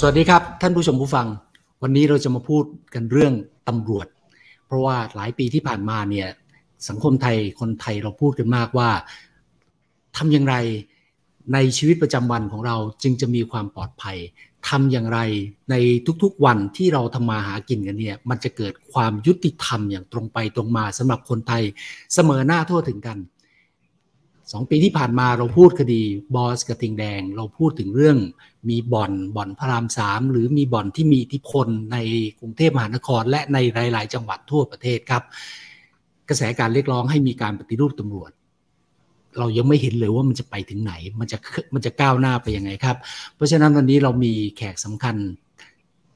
สวัสดีครับ ท่านผู้ชมผู้ฟัง วันนี้เราจะมาพูดกันเรื่องตำรวจ เพราะว่าหลายปีที่ผ่านมาเนี่ยสังคมไทยคนไทยเราพูดกันมากว่าทำอย่างไรในชีวิตประจำวันของเราจึงจะมีความปลอดภัยทำอย่างไรในทุกๆวันที่เราทำมาหากินกันเนี่ยมันจะเกิดความยุติธรรมอย่างตรงไปตรงมาสำหรับคนไทยเสมอหน้าทั่วถึงกัน สองปีที่ผ่านมาเราพูดคดีบอสกระทิงแดง เราพูดถึงเรื่องมีบ่อนบ่อนพระรามสามหรือมีบ่อนที่มีอิทธิพลในกรุงเทพมหานคร และในหลาย ๆ จังหวัดทั่วประเทศครับ กระแสการเรียกร้องให้มีการปฏิรูปตำรวจ เรายังไม่เห็นเลยว่ามันจะไปถึงไหน มันจะมันจะก้าวหน้าไปยังไงครับ เพราะฉะนั้นวันนี้เรามีแขกสำคัญ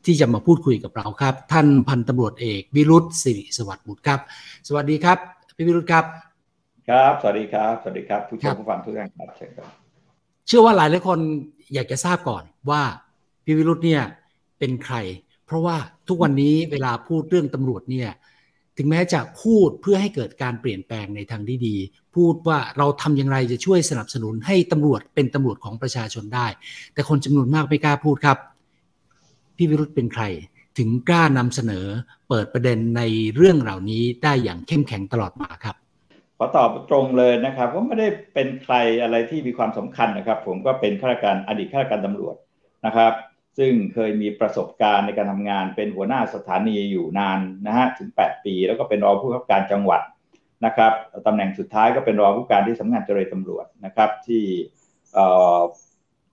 ที่จะมาพูดคุยกับเราครับ ท่านพันตำรวจเอกวิรุธสิริสวัสดิ์บุตรครับ สวัสดีครับพี่วิรุธครับ ครับ สวัสดีครับ สวัสดีครับ ผู้ชมผู้ฟังทุกท่านครับเชิญครับ เชื่อว่าหลายหลายคนอยากจะทราบก่อนว่าพี่วิรุธเนี่ยเป็นใคร เพราะว่าทุกวันนี้เวลาพูดเรื่องตำรวจเนี่ย ถึงแม้จะพูดเพื่อให้เกิดการเปลี่ยนแปลงในทางที่ดี พูดว่าเราทำอย่างไรจะช่วยสนับสนุนให้ตำรวจเป็นตำรวจของประชาชนได้ แต่คนจำนวนมากไม่กล้าพูดครับ พี่วิรุธเป็นใครถึงกล้านำเสนอเปิดประเด็นในเรื่องเหล่านี้ได้อย่างเข้มแข็งตลอดมาครับ ขอตอบตรงเลยนะครับว่าไม่ได้เป็นใครอะไรที่มีความสำคัญนะครับ ผมก็เป็นข้าราชการอดีตข้าราชการตำรวจนะครับ ซึ่งเคยมีประสบการณ์ในการทำงานเป็นหัวหน้าสถานีอยู่นานนะฮะถึง 8 ปี แล้วก็เป็นรองผู้กำกับการจังหวัดนะครับตำแหน่งสุดท้ายก็เป็นรองผู้การที่สำนักงานเจริญตำรวจนะครับ ที่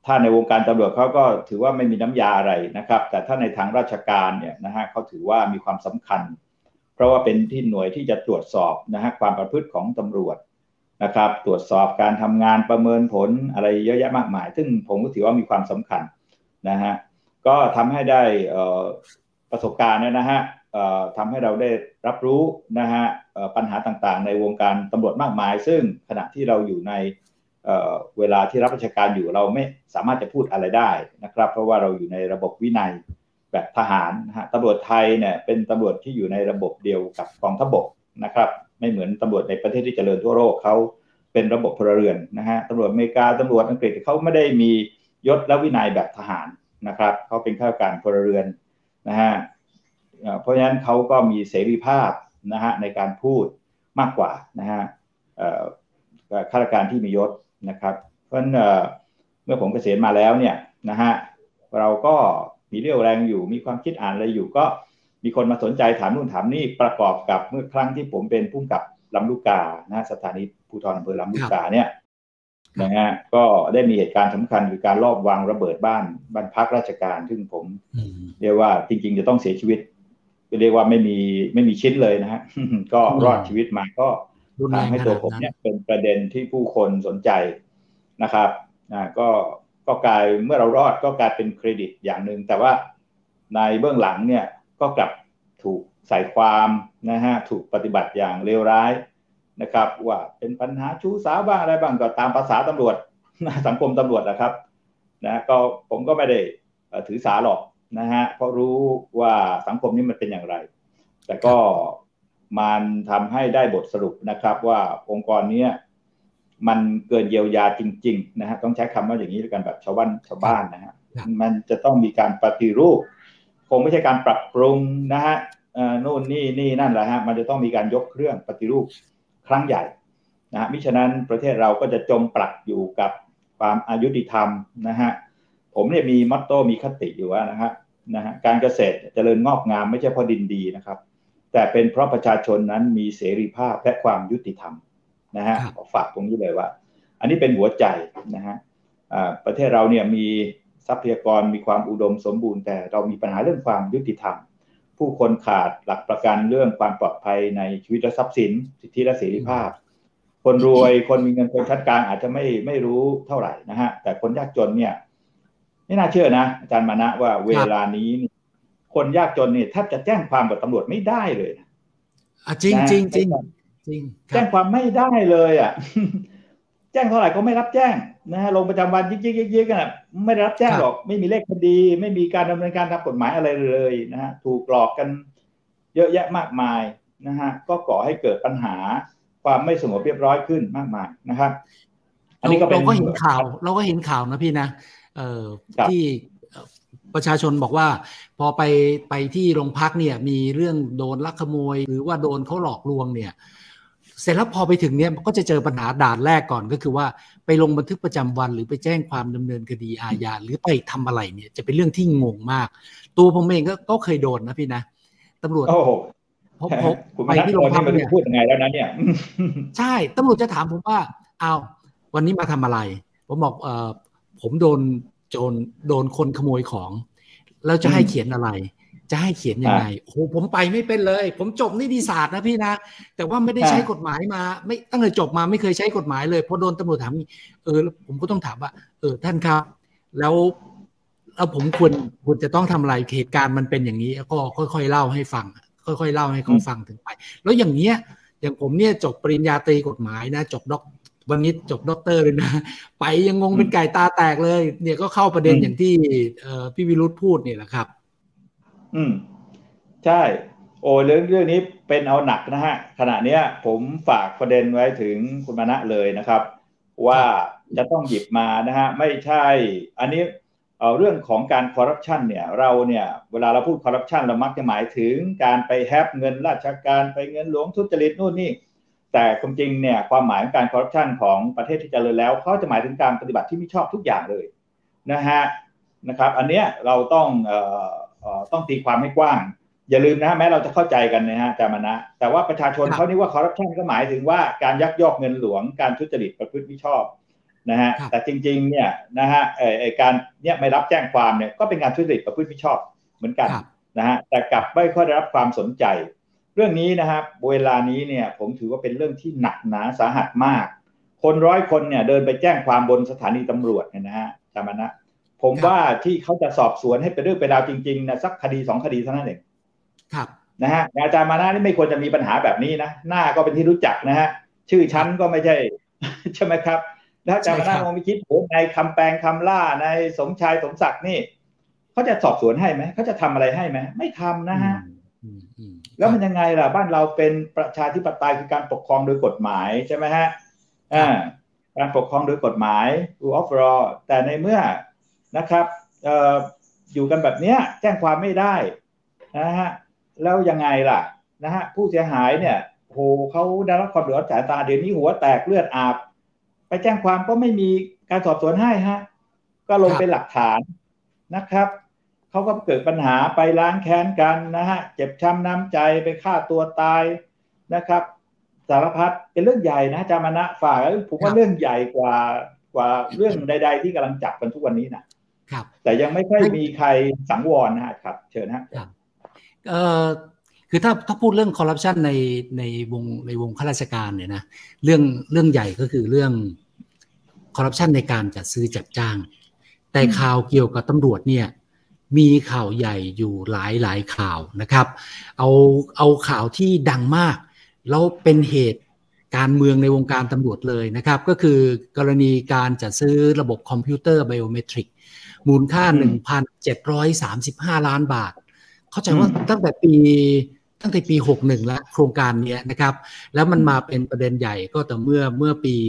ถ้าในวงการตำรวจเขาก็ถือว่าไม่มีน้ำยาอะไรนะครับ แต่ถ้าในทางราชการเนี่ยนะฮะเขาถือว่ามีความสำคัญ เพราะว่าเป็นที่หน่วยที่จะตรวจสอบนะฮะความประพฤติของตำรวจนะครับ ตรวจสอบการทำงานประเมินผลอะไรเยอะแยะมากมาย ซึ่งผมก็ถือว่ามีความสำคัญนะฮะก็ทำให้ได้ประสบการณ์เนี่ยนะฮะทำให้เราได้รับรู้นะฮะปัญหาต่างๆ ในวงการตำรวจมากมาย ซึ่งขณะที่เราอยู่ในเวลาที่รับราชการอยู่เราไม่สามารถจะพูดอะไรได้นะครับ เพราะว่าเราอยู่ในระบบวินัย แบบทหารนะฮะตำรวจไทยเนี่ยเป็นตำรวจที่อยู่ในระบบเดียวกับกองทัพบกนะครับไม่เหมือนตำรวจในประเทศที่เจริญทั่วโลกเขาเป็นระบบพลเรือนนะฮะตำรวจอเมริกาตำรวจอังกฤษเขาไม่ได้มียศและวินัยแบบทหารนะครับเขาเป็นข้าราชการพลเรือนนะฮะเพราะฉะนั้นเขาก็มีเสรีภาพนะฮะในการพูดมากกว่านะฮะข้าราชการที่มียศนะครับ เพราะฉะนั้นเมื่อผมเกษียณมาแล้วเนี่ยนะฮะเราก็ มีเรี่ยวแรงอยู่ มีความคิดอ่านอะไรอยู่ก็มีคนมาสนใจถามนู่นถามนี่ประกอบกับเมื่อครั้งที่ผมเป็นผู้กับลำลูกกานะสถานีภูธรอำเภอลำลูกกาเนี่ยนะฮะก็ได้มีเหตุการณ์สำคัญคือการลอบวางระเบิดบ้านบ้านพักราชการ ซึ่งผมเรียกว่าจริง ๆ จะต้องเสียชีวิตเรียกว่าไม่มีไม่มีชิ้นเลยนะฮะก็รอดชีวิตมาก็ทำให้ตัวผมเนี่ยเป็นประเด็นที่ผู้คนสนใจนะครับนะก็ ก็กลายเมื่อเรารอดก็กลายเป็นเครดิตอย่างหนึ่งแต่ว่าในเบื้องหลังเนี่ยก็กลับถูกใส่ความนะฮะถูกปฏิบัติอย่างเลวร้ายนะครับ ว่าเป็นปัญหาชู้สาวบ้างอะไรบ้างก็ตามภาษาตำรวจสังคมตำรวจนะครับนะก็ผมก็ไม่ได้ถือสาหรอกนะฮะเพราะรู้ว่าสังคมนี้มันเป็นอย่างไร แต่ก็มันทำให้ได้บทสรุปนะครับว่าองค์กรนี้ มันเกินเยียวยาจริงๆนะฮะต้องใช้คำว่าอย่างนี้ด้วยกันแบบชาวบ้านชาวบ้านนะฮะมันจะต้องมีการปฏิรูป คงไม่ใช่การปรับปรุงนะฮะโน่นนี่นี่นั่นแหละฮะมันจะต้องมีการยกเครื่องปฏิรูปครั้งใหญ่นะฮะมิฉะนั้นประเทศเราก็จะจมปลักอยู่กับความอายุติธรรมนะฮะผมเนี่ยมีมัตโต้มีคติอยู่ว่านะฮะนะฮะการเกษตรเจริญงอกงามไม่ใช่เพราะดินดีนะครับ แต่เป็นเพราะประชาชนนั้นมีเสรีภาพและความยุติธรรม นะฮะขอฝากตรงนี้เลยว่า อันนี้เป็นหัวใจนะฮะประเทศเราเนี่ยมีทรัพยากรมีความอุดมสมบูรณ์แต่เรามีปัญหาเรื่องความยุติธรรม ผู้คนขาดหลักประกันเรื่องความปลอดภัยในชีวิตและทรัพย์สิน สิทธิและเสรีภาพ คนรวยคนมีเงินคนชั้นกลางอาจจะไม่ไม่รู้เท่าไหร่นะฮะแต่คนยากจนเนี่ยไม่น่าเชื่อนะอาจารย์มานะว่าเวลานี้คนยากจนเนี่ยแทบจะแจ้งความกับตำรวจไม่ได้เลยนะจริงจริงจริง จริงแจ้งความไม่ได้เลยอะ แจ้งเท่าไหร่ก็ไม่รับแจ้งนะฮะลงประจำวันยิกยิกยิกยิกกันไม่ได้รับแจ้งหรอก ไม่มีเลขคดี ไม่มีการดำเนินการตามกฎหมายอะไรเลยนะฮะถูกหลอกกันเยอะแยะมากมายนะฮะก็ก่อให้เกิดปัญหาความไม่สงบเรียบร้อยขึ้นมากมายนะครับ อันนี้ก็เป็นเราก็เห็นข่าว เราก็เห็นข่าวนะพี่นะเอ่อที่ประชาชนบอกว่า พอไปไปที่โรงพักเนี่ย มีเรื่องโดนลักขโมย หรือว่าโดนเขาหลอกลวงเนี่ย เสร็จแล้วพอไปถึงเนี่ยก็จะเจอปัญหาด่านแรกก่อนก็คือว่าไปลงบันทึกประจำวัน หรือไปแจ้งความดำเนินคดีอาญาหรือไปทำอะไรเนี่ยจะเป็นเรื่องที่งงมาก ตัวผมเองก็ก็เคยโดนนะพี่นะตำรวจพบพบไปที่โรงพักเนี่ยพูดยังไงแล้วนะเนี่ย ใช่ตำรวจจะถามผมว่าอ้าววันนี้มาทำอะไร ผมบอกเออผมโดนโจรโดนคนขโมยของ แล้วจะให้เขียนอะไร จะให้เขียนยังไงโอ้ผมไปไม่เป็นเลย ผมจบนิติศาสตร์นะพี่นะ แต่ว่าไม่ได้ใช้กฎหมายมา ไม่ตั้งแต่จบมาไม่เคยใช้กฎหมายเลยพอโดนตำรวจถามเออผมก็ต้องถามว่า เออท่านครับ แล้วแล้วผมควรควรจะต้องทำอะไรเหตุการณ์มันเป็นอย่างนี้ ก็ค่อยๆเล่าให้ฟัง ค่อยๆเล่าให้เขาฟังถึงไป แล้วอย่างเนี้ยอย่างผมเนี่ยจบปริญญาตรีกฎหมายนะจบด็อกวันนี้จบด็อกเตอร์เลยนะ ไปยังงงเป็นไก่ตาแตกเลย เนี่ยก็เข้าประเด็นอย่างที่พี่วิรุธพูดเนี่ยแหละครับ อืม ใช่ โอ้เรื่องเรื่องนี้เป็นเอาหนักนะฮะ ขณะเนี้ย ผมฝากประเด็นไว้ถึงคุณมานะเลยนะครับ ว่าจะต้องหยิบมานะฮะ ไม่ใช่ อันนี้เอาเรื่องของการคอร์รัปชันเนี่ย เราเนี่ย เวลาเราพูดคอร์รัปชันเรามักจะหมายถึงการไปแฮปเงินราชการไปเงินหลวงทุจริตนู่นนี่แต่ความจริงเนี่ยความหมายของการคอร์รัปชันของประเทศที่เจริญแล้วเขาจะหมายถึงการปฏิบัติที่ไม่ชอบทุกอย่างเลยนะฮะนะครับ อันเนี้ยเราต้องเอ่อ ต้องตีความให้กว้าง อย่าลืมนะแม้เราจะเข้าใจกันนะฮะจามานะ แต่ว่าประชาชนเขานี่ว่าคอร์รัปชันก็หมายถึงว่าการยักยอกเงินหลวงการทุจริตประพฤติไม่ชอบนะฮะแต่จริงๆเนี่ยนะฮะไอการเนี่ยไม่รับแจ้งความเนี่ยก็เป็นการทุจริตประพฤติไม่ชอบเหมือนกันนะฮะแต่กลับไม่ค่อยได้รับความสนใจ เรื่องนี้นะครับเวลานี้เนี่ยผมถือว่าเป็นเรื่องที่หนักหนาสาหัสมาก คนร้อยคนเนี่ยเดินไปแจ้งความบนสถานีตำรวจเนี่ยนะฮะจามานะ ผมว่าที่เขาจะสอบสวนให้เป็นเรื่องเป็นราวจริงๆนะสักคดีสองคดีเท่านั้นเองครับนะฮะอาจารย์มานะนี่ไม่ควรจะมีปัญหาแบบนี้นะหน้าก็เป็นที่รู้จักนะฮะชื่อชั้นก็ไม่ใช่ใช่ไหมครับแล้วอาจารย์มานะมองไม่คิดโอ้ในคำแปลงคำล่าในสมชายสมศักดิ์นี่เขาจะสอบสวนให้ไหมเขาจะทำอะไรให้ไหมไม่ทำนะฮะแล้วมันยังไงล่ะบ้านเราเป็นประชาธิปไตยคือการปกครองโดยกฎหมายใช่ไหมฮะอ่าการปกครองโดยกฎหมาย rule of law แต่ในเมื่อ นะครับอออยู่กันแบบเนี้ยแจ้งความไม่ได้นะฮะแล้วยังไงล่ะนะฮะผู้เสียหายเนี่ยโหเขาได้รับความเดือดร้อนจากตาเดี๋ยวนี้หัวแตกเลือดอาบ ไปแจ้งความก็ไม่มีการสอบสวนให้ฮะก็ลงเป็นหลักฐานนะครับเขาก็เกิดปัญหาไปล้างแค้นกันนะฮะเจ็บช้ำน้ำใจไปฆ่าตัวตายนะครับ สารพัดเป็นเรื่องใหญ่นะจามานะฝากผมว่าเรื่องใหญ่กว่ากว่าเรื่องใด ๆ ที่กำลังจับกันทุกวันนี้นะ ครับ แต่ยังไม่ค่อยมีใครสังวรนะฮะครับ เชิญฮะเอ่อคือถ้าถ้าพูดเรื่องคอร์รัปชันในในวงในวงข้าราชการเนี่ยนะเรื่องเรื่องใหญ่ก็คือเรื่องคอร์รัปชันในการจัดซื้อจัดจ้าง แต่ข่าวเกี่ยวกับตำรวจเนี่ยมีข่าวใหญ่อยู่หลายหลายข่าวนะครับ เอาเอาข่าวที่ดังมาก แล้วเป็นเหตุการเมืองในวงการตำรวจเลยนะครับ ก็คือกรณีการจัดซื้อระบบคอมพิวเตอร์ไบโอเมตริก มูลค่า 1,735 ล้านบาท เข้าใจว่าตั้งแต่ปีตั้งแต่ปี 61 แล้วโครงการนี้นะครับ แล้วมันมาเป็นประเด็นใหญ่ก็แต่เมื่อเมื่อปี 62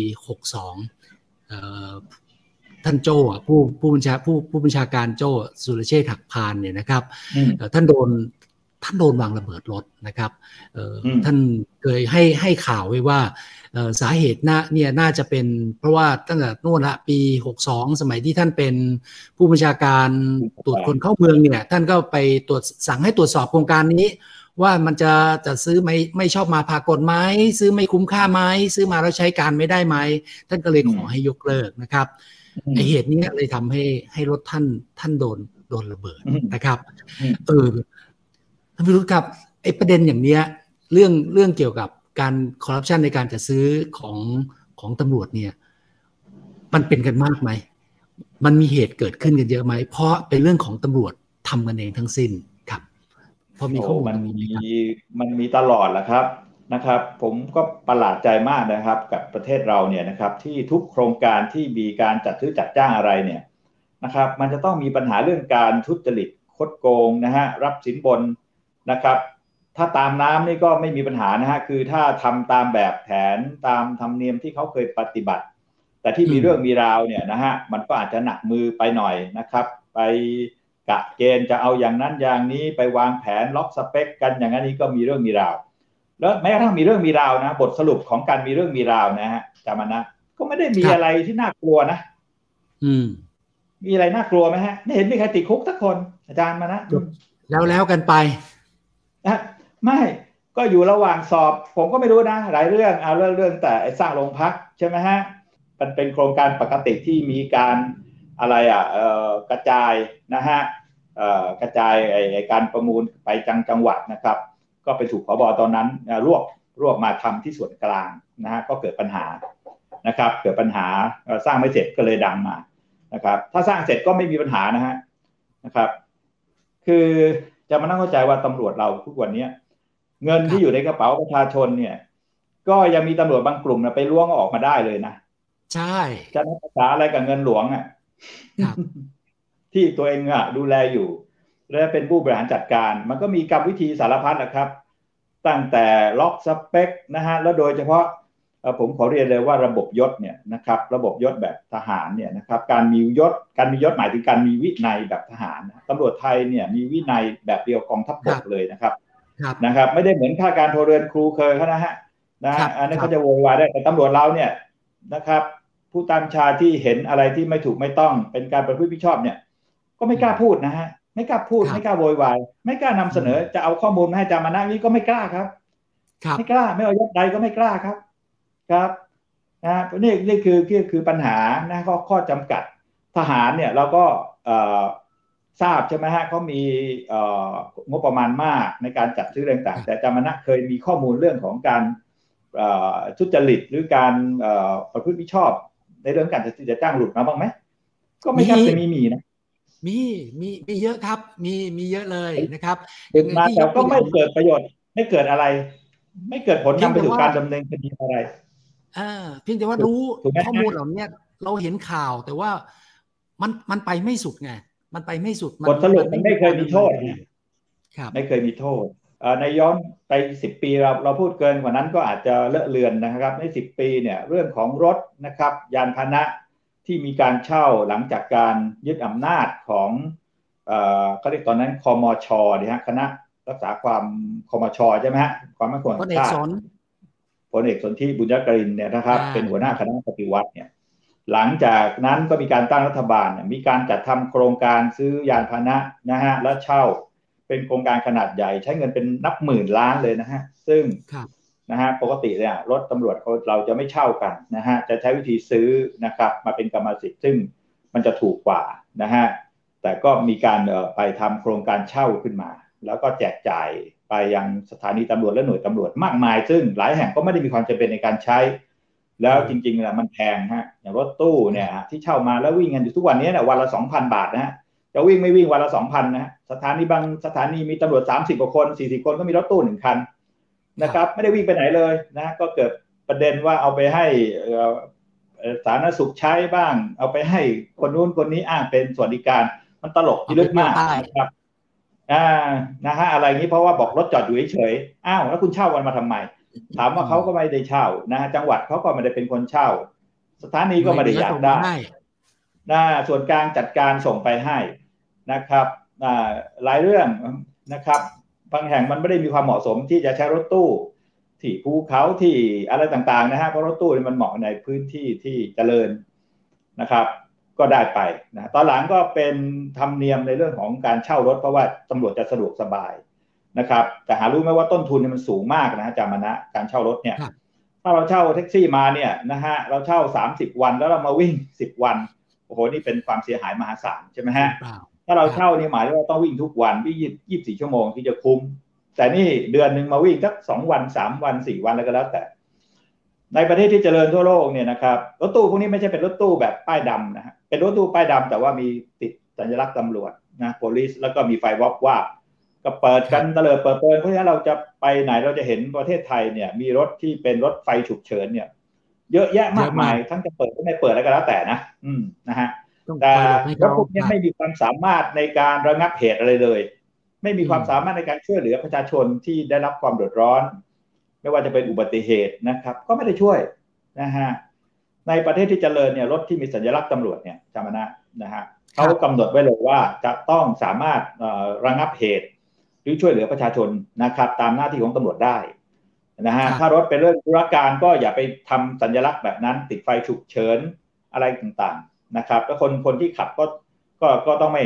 ท่านโจ้ผู้ผู้บัญชาผู้ผู้บัญชาการโจ้สุรเชษฐ์หักพานเนี่ยนะครับท่านโดน ท่านโดนวางระเบิดรถนะครับท่านเคยให้ให้ข่าวไว้ว่าสาเหตุน่าเนี่ยน่าจะเป็นเพราะว่าตั้งแต่นู่นละปี 62 สมัยที่ท่านเป็นผู้บัญชาการตรวจคนเข้าเมืองเนี่ยท่านก็ไปตรวจสั่งให้ตรวจสอบโครงการนี้ ว่ามันจะจะซื้อไม่ไม่ชอบมาพากลไหมซื้อไม่คุ้มค่าไหมซื้อมาแล้วใช้การไม่ได้ไหมท่านก็เลยขอให้ยกเลิกนะครับไอเหตุนี้เลยทำให้ให้รถท่านท่านโดนโดนระเบิดนะครับเออ ท่านพิรุธครับไอประเด็นอย่างเนี้ยเรื่องเรื่องเกี่ยวกับการคอร์รัปชันในการจะซื้อของของตำรวจเนี่ย มันเป็นกันมากไหม มันมีเหตุเกิดขึ้นกันเยอะไหม เพราะเป็นเรื่องของตำรวจทำกันเองทั้งสิ้นครับพอมีข้อมูลมันมีมันมีตลอดแหละครับนะครับ ผมก็ประหลาดใจมากนะครับ กับประเทศเราเนี่ยนะครับ ที่ทุกโครงการที่มีการจัดซื้อจัดจ้างอะไรเนี่ยนะครับ มันจะต้องมีปัญหาเรื่องการทุจริตคดโกงนะฮะรับสินบน นะครับ ถ้าตามน้ำนี่ก็ไม่มีปัญหานะฮะคือถ้าทำตามแบบแผนตามธรรมเนียมที่เขาเคยปฏิบัติ แต่ที่มีเรื่องมีราวเนี่ยนะฮะมันก็อาจจะหนักมือไปหน่อยนะครับ ไปกะเกณฑ์จะเอาอย่างนั้นอย่างนี้ไปวางแผนล็อกสเปค กันอย่างนั้นนี้ก็มีเรื่องมีราว แล้วแม้กระทั่งมีเรื่องมีราวนะ บทสรุปของการมีเรื่องมีราวนะฮะจามานะก็ไม่ได้มีอะไรที่น่ากลัวนะ อืม มีอะไรน่ากลัวไหมฮะไม่เห็นมีใครติดคุกสักคนอาจารย์มานะแล้วแล้วกันไป นะไม่ก็อยู่ระหว่างสอบ ผมก็ไม่รู้นะหลายเรื่องเอาเรื่องเรื่องแต่สร้างโรงพักใช่ไหมฮะมันเป็นโครงการปกติที่มีการอะไรอะออกระจายนะฮะกระจายไอ้การประมูลไปจังจังหวัดนะครับ ก็ไปถูกผบตอนนั้นรวบรวบมาทำที่ส่วนกลางนะฮะก็เกิดปัญหานะครับ เกิดปัญหาสร้างไม่เสร็จก็เลยดังมานะครับ ถ้าสร้างเสร็จก็ไม่มีปัญหานะฮะนะครับ คือ จะมานั่งเข้าใจว่าตำรวจเราทุกวันนี้เงินที่อยู่ในกระเป๋าประชาชนเนี่ย ก็ยังมีตำรวจบางกลุ่มนะไปล้วงออกมาได้เลยนะใช่จะนักภาษาอะไรกับเงินหลวงอะที่ตัวเองอะดูแลอยู่ และเป็นผู้บริหารจัดการ มันก็มีกรรมวิธีสารพัดนะครับ ตั้งแต่ล็อกสเปคนะฮะแล้วโดยเฉพาะ ผมขอเรียนเลยว่าระบบยศเนี่ยนะครับระบบยศแบบทหารเนี่ยนะครับการมียศการมียศหมายถึงการมีวินัยแบบทหารตำรวจไทยเนี่ยมีวินัยแบบเดียวกองทัพบกเลยนะครับนะครับไม่ได้เหมือนข้าการโทรเรือนครูเคยเขานะฮะนะอันนี้เขาจะโวยวายได้แต่ตำรวจเราเนี่ยนะครับ ผู้ตามชาที่เห็นอะไรที่ไม่ถูกไม่ต้องเป็นการประพฤติผิดชอบเนี่ย ก็ไม่กล้าพูดนะฮะไม่กล้าพูดไม่กล้าโวยวายไม่กล้านำเสนอจะเอาข้อมูลมาให้จามานะนี้ก็ไม่กล้าครับไม่กล้าไม่เอายศใดก็ไม่กล้าครับ ครับนะนี่นี่คือคือคือปัญหานะข้อข้อจำกัดทหารเนี่ยเราก็ทราบใช่ไหมฮะเขามีงบประมาณมากในการจัดซื้อต่างๆแต่จามานะเคยมีข้อมูลเรื่องของการทุจริตหรือการประพฤติมิชอบ ในเรื่องการจะจะจ้างหลุดมาบ้างไหมก็ไม่ครับจะมีมีนะมีมีมีเยอะครับ มีมีเยอะเลยนะครับถึงมาแต่ก็ไม่เกิดประโยชน์ไม่เกิดอะไร ไม่เกิดผลนำไปสู่การดำเนินคดีอะไร อ่าเพียงแต่ว่ารู้ข้อมูลเหล่านี้เราเห็นข่าวแต่ว่ามันมันไปไม่สุดไงมันไปไม่สุดบทสรุปมันไม่เคยมีโทษครับไม่เคยมีโทษในย้อนไปสิบปีเราเราพูดเกินกว่านั้นก็อาจจะเลอะเลือนนะครับ ในสิบปีเนี่ยเรื่องของรถนะครับ ยานพาหนะที่มีการเช่าหลังจากการยึดอำนาจของเขาเรียกตอนนั้นคอมชเนี่ยฮะคณะรักษาความคอมชใช่ไหมฮะความมั่นคงชาติ พลเอกสนธิบุญยกรินเนี่ยนะครับ เป็นหัวหน้าคณะปฏิวัติเนี่ยหลังจากนั้นก็มีการตั้งรัฐบาล มีการจัดทำโครงการซื้อยานพาหนะนะฮะและเช่าเป็นโครงการขนาดใหญ่ใช้เงินเป็นนับหมื่นล้านเลยนะฮะซึ่งนะฮะปกติเนี่ยรถตำรวจเขาเราจะไม่เช่ากันนะฮะจะใช้วิธีซื้อนะครับมาเป็นกรรมสิทธิ์ซึ่งมันจะถูกกว่านะฮะแต่ก็มีการไปทำโครงการเช่าขึ้นมา แล้วก็แจกจ่าย ไปยังสถานีตำรวจและหน่วยตำรวจมากมาย ซึ่งหลายแห่งก็ไม่ได้มีความจำเป็นในการใช้ แล้วจริงๆนะมันแพงฮะอย่างรถตู้เนี่ยที่เช่ามาแล้ววิ่งกันอยู่ทุกวันนี้เนี่ยวันละสองพันบาทนะฮะจะวิ่งไม่วิ่งวันละสองพันนะสถานีบางสถานีมีตำรวจสามสิบกว่าคนสี่สิบคนก็มีรถตู้หนึ่งคันนะครับ ไม่ได้วิ่งไปไหนเลยนะก็เกิดประเด็นว่าเอาไปให้สาธารณสุขใช้บ้าง เอาไปให้คนนู้นคนนี้อ้างเป็นสวัสดิการ มันตลกที่ลึกมากนะครับ อ่านะฮะอะไรนี้เพราะว่าบอกรถจอดอยู่เฉยๆอ้าวแล้วคุณเช่าวันมาทำไม ถามว่าเขาก็ไม่ได้เช่านะจังหวัดเขาก็ไม่ได้เป็นคนเช่า สถานีก็ไม่ได้อยากได้นะส่วนกลางจัดการส่งไปให้นะครับหลายเรื่องนะครับบางแห่งมันไม่ได้มีความเหมาะสมที่จะใช้รถตู้ที่ภูเขาที่อะไรต่างๆนะฮะเพราะรถตู้มันเหมาะในพื้นที่ที่เจริญนะครับ ก็ได้ไปนะตอนหลังก็เป็นธรรมเนียมในเรื่องของการเช่ารถเพราะว่าตำรวจจะสะดวกสบายนะครับ แต่หารู้ไหมว่าต้นทุนมันสูงมากนะจามานะการเช่ารถเนี่ย ถ้าเราเช่าแท็กซี่มาเนี่ยนะฮะเราเช่า 30 วันแล้วเรามาวิ่ง 10 วันโอ้โหนี่เป็นความเสียหายมหาศาลใช่ไหมฮะถ้าเราเช่านี่หมายถึงว่าต้องวิ่งทุกวันวิ่งยี่สิบสี่ชั่วโมงที่จะคุ้ม แต่นี่เดือนหนึ่งมาวิ่งสักสองวันสามวันสี่วันแล้วก็แล้วแต่ ในประเทศที่เจริญทั่วโลกเนี่ยนะครับรถตู้พวกนี้ไม่ใช่เป็นรถตู้แบบป้ายดำนะฮะเป็นรถตู้ป้ายดำแต่ว่ามีติดสัญลักษณ์ตำรวจนะ police แล้วก็มีไฟวอล์กว่าก็เปิดกันเตลิดเปิดเปิดเพราะฉะนั้นเราจะไปไหนเราจะเห็นประเทศไทยเนี่ย มีรถที่เป็นรถไฟฉุกเฉินเนี่ย เยอะแยะมากมายทั้งจะเปิดก็ไม่เปิดแล้วก็แล้วแต่นะ อืมนะฮะแต่รถพวกนี้ไม่มีความสามารถในการระงับเหตุอะไรเลย ไม่มีความสามารถในการช่วยเหลือประชาชนที่ได้รับความเดือดร้อน ไม่ว่าจะเป็นอุบัติเหตุนะครับ ก็ไม่ได้ช่วยนะฮะในประเทศที่เจริญเนี่ยรถที่มีสัญลักษณ์ตำรวจเนี่ยจำนะนะฮะเขากำหนดไว้เลยว่าจะต้องสามารถระงับเหตุ หรือช่วยเหลือประชาชนนะครับ ตามหน้าที่ของตำรวจได้นะฮะถ้ารถเป็นเรื่องธุรการก็อย่าไปทำสัญลักษณ์แบบนั้น ติดไฟฉุกเฉินอะไรต่างๆนะครับ แล้วคนคนที่ขับก็ก็ก็ต้องไม่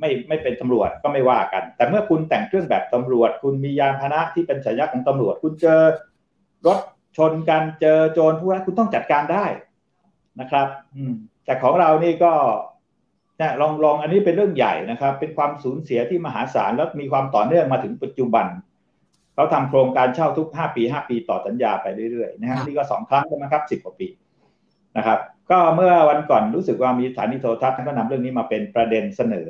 ไม่ไม่เป็นตำรวจก็ไม่ว่ากัน แต่เมื่อคุณแต่งเครื่องแบบตำรวจ คุณมียานพาหนะที่เป็นสัญลักษณ์ของตำรวจ คุณเจอรถชนกันเจอโจรผู้ร้ายคุณต้องจัดการได้นะครับ อืมแต่ของเรานี่ก็นะลองลองอันนี้เป็นเรื่องใหญ่นะครับ เป็นความสูญเสียที่มหาศาลแล้วมีความต่อเนื่องมาถึงปัจจุบันเขาทำโครงการเช่าทุกห้าปีห้าปีต่อสัญญาไปเรื่อยๆนะฮะนี่ก็สองครั้งใช่ไหมครับสิบกว่าปีนะครับ ก็เมื่อวันก่อนรู้สึกว่ามีสถานีโทรทัศน์ก็นำเรื่องนี้มาเป็นประเด็นเสนอ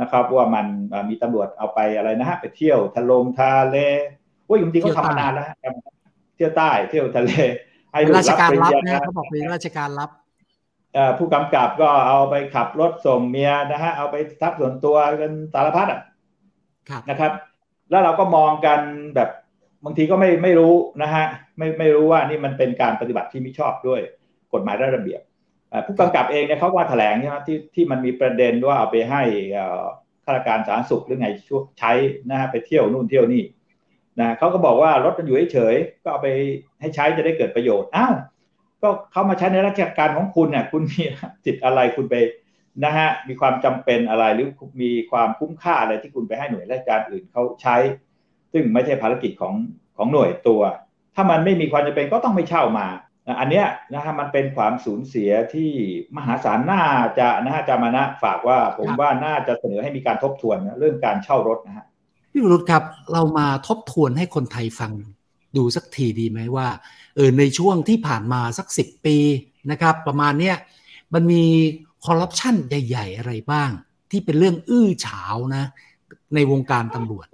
นะครับ ว่ามันมีตำรวจเอาไปอะไรนะฮะไปเที่ยวทะลงทะเลโอ้ยจริงๆเขาทำมานานแล้วเที่ยวใต้เที่ยวทะเลให้ราชการรับนะเขาบอกเป็นราชการรับผู้กำกับก็เอาไปขับรถส่งเมียนะฮะเอาไปทับส่วนตัวกันสารพัดอะนะครับ แล้วเราก็มองกันแบบบางทีก็ไม่ไม่รู้นะฮะไม่ไม่รู้ว่านี่มันเป็นการปฏิบัติที่ไม่ชอบด้วยกฎหมายและระเบียบ ผู้กำกับเองเนี่ยเขาว่าแถลงใช่ไหมที่ที่มันมีประเด็นว่าเอาไปให้ข้าราชการสาธารณสุขหรือไงช่วใช้นะฮะไปเที่ยวนู่นเที่ยวนี่นะเขาก็บอกว่ารถมันอยู่เฉยก็เอาไปให้ใช้จะได้เกิดประโยชน์อ้าวก็เขามาใช้ในราชการของคุณเนี่ยคุณมีจิตอะไรคุณไปนะฮะมีความจำเป็นอะไรหรือมีความคุ้มค่าอะไรที่คุณไปให้หน่วยราชการอื่นเขาใช้ ซึ่งไม่ใช่ภารกิจของของหน่วยตัว ถ้ามันไม่มีความจำเป็นก็ต้องไม่เช่ามา อันเนี้ยนะฮะมันเป็นความสูญเสียที่มหาศาลน่าจะนะฮะจามานะฝากว่าผมว่าน่าจะเสนอให้มีการทบทวนเรื่องการเช่ารถนะฮะพี่รุษครับเรามาทบทวนให้คนไทยฟังดูสักทีดีไหมว่าเออในช่วงที่ผ่านมาสักสิบปีนะครับ ประมาณเนี้ยมันมีคอร์รัปชันใหญ่ ๆ อะไรบ้าง ที่เป็นเรื่องอื้อฉาวนะ ในวงการตำรวจ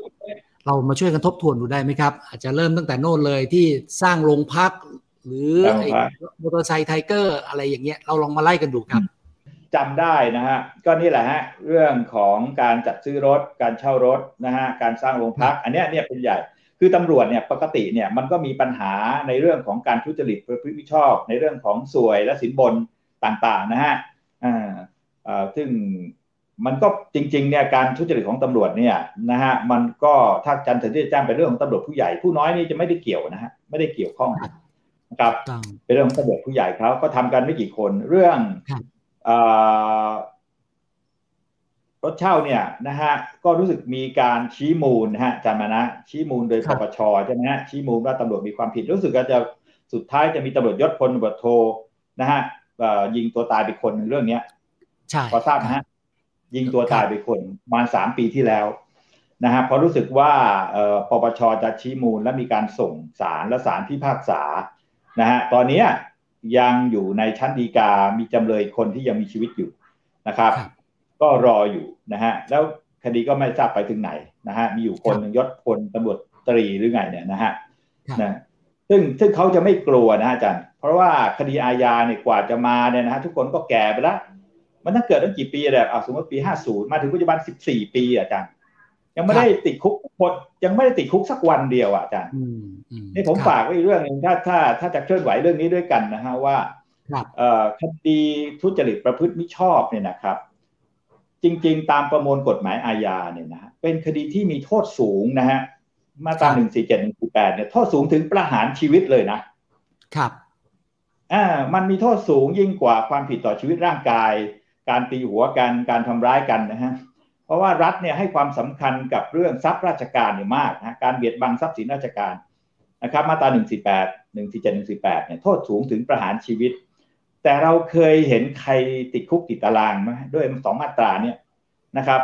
เรามาช่วยกันทบทวนดูได้ไหมครับ อาจจะเริ่มตั้งแต่โน่นเลยที่สร้างโรงพัก หรือมอเตอร์ไซค์ไทเกอร์อะไรอย่างเงี้ยเราลองมาไล่กันดูครับจำได้นะฮะก็นี่แหละฮะเรื่องของการจัดซื้อรถ การเช่ารถนะฮะการสร้างโรงพัก อันนี้เนี่ยเป็นใหญ่คือตำรวจเนี่ยปกติเนี่ยมันก็มีปัญหาในเรื่องของการทุจริตประพฤติมิชอบ ในเรื่องของสวยและสินบนต่างๆนะฮะอ่าซึ่งมันก็จริงๆเนี่ยการทุจริตของตำรวจเนี่ยนะฮะมันก็ถ้าจันทร์ที่จะจ้างเป็นเรื่องของตำรวจผู้ใหญ่ผู้น้อยนี่จะไม่ได้เกี่ยวนะฮะไม่ได้เกี่ยวข้อง นะครับ เป็นเรื่องของตำรวจผู้ใหญ่เขาก็ทำกันไม่กี่คน เรื่องรถเช่าเนี่ยนะฮะก็รู้สึกมีการชี้มูลนะฮะจำมานะชี้มูลโดยปปชใช่ไหมฮะชี้มูลว่าตำรวจมีความผิด รู้สึกว่าจะสุดท้ายจะมีตำรวจยศพลตำรวจโทนะฮะยิงตัวตายไปคนเรื่องเนี้ยใช่พอทราบนะฮะยิงตัวตายไปคนประมาณสามปีที่แล้วนะฮะเพราะรู้สึกว่าปปชจะชี้มูลและมีการส่งสารและสารพิพากษา นะฮะตอนนี้ยังอยู่ในชั้นฎีกา มีจำเลยคนที่ยังมีชีวิตอยู่นะครับ ก็รออยู่นะฮะแล้วคดีก็ไม่ทราบไปถึงไหนนะฮะมีอยู่คนหนึ่งยศพลตำรวจตรีหรือไงเนี่ยนะฮะนะซึ่งซึ่งเขาจะไม่กลัวนะอาจารย์ เพราะว่าคดีอาญาเนี่ยกว่าจะมาเนี่ยนะฮะทุกคนก็แก่ไปแล้วมันตั้งเกิดตั้งกี่ปีแหละสมมติปีห้าศูนย์มาถึงปัจจุบันสิบสี่ปีอาจารย์ ยังไม่ได้ติดคุกคนยังไม่ได้ติดคุกสักวันเดียวอาจารย์นี่ผมฝากไว้เรื่องหนึ่งถ้าถ้าถ้าจะเคลื่อนไหวเรื่องนี้ด้วยกันนะฮะว่าคดีทุจริตประพฤติมิชอบเนี่ยนะครับ จริง ๆ ตามประมวลกฎหมายอาญาเนี่ยนะเป็นคดีที่มีโทษสูงนะฮะมาตราหนึ่งสี่เจ็ดหนึ่งสี่แปดเนี่ยโทษสูงถึงประหารชีวิตเลยนะ ครับอ่ามันมีโทษสูงยิ่งกว่าความผิดต่อชีวิตร่างกาย การตีหัวกันการทำร้ายกันนะฮะ เพราะว่ารัฐเนี่ยให้ความสำคัญกับเรื่องทรัพย์ราชการเนี่ยมากนะการเบียดบังทรัพย์สินราชการนะครับมาตราหนึ่งสี่แปดหนึ่งสี่เจ็ดหนึ่งสี่แปดเนี่ยโทษสูงถึงประหารชีวิต แต่เราเคยเห็นใครติดคุกติดตารางไหมด้วยสองมาตราเนี่ยนะครับ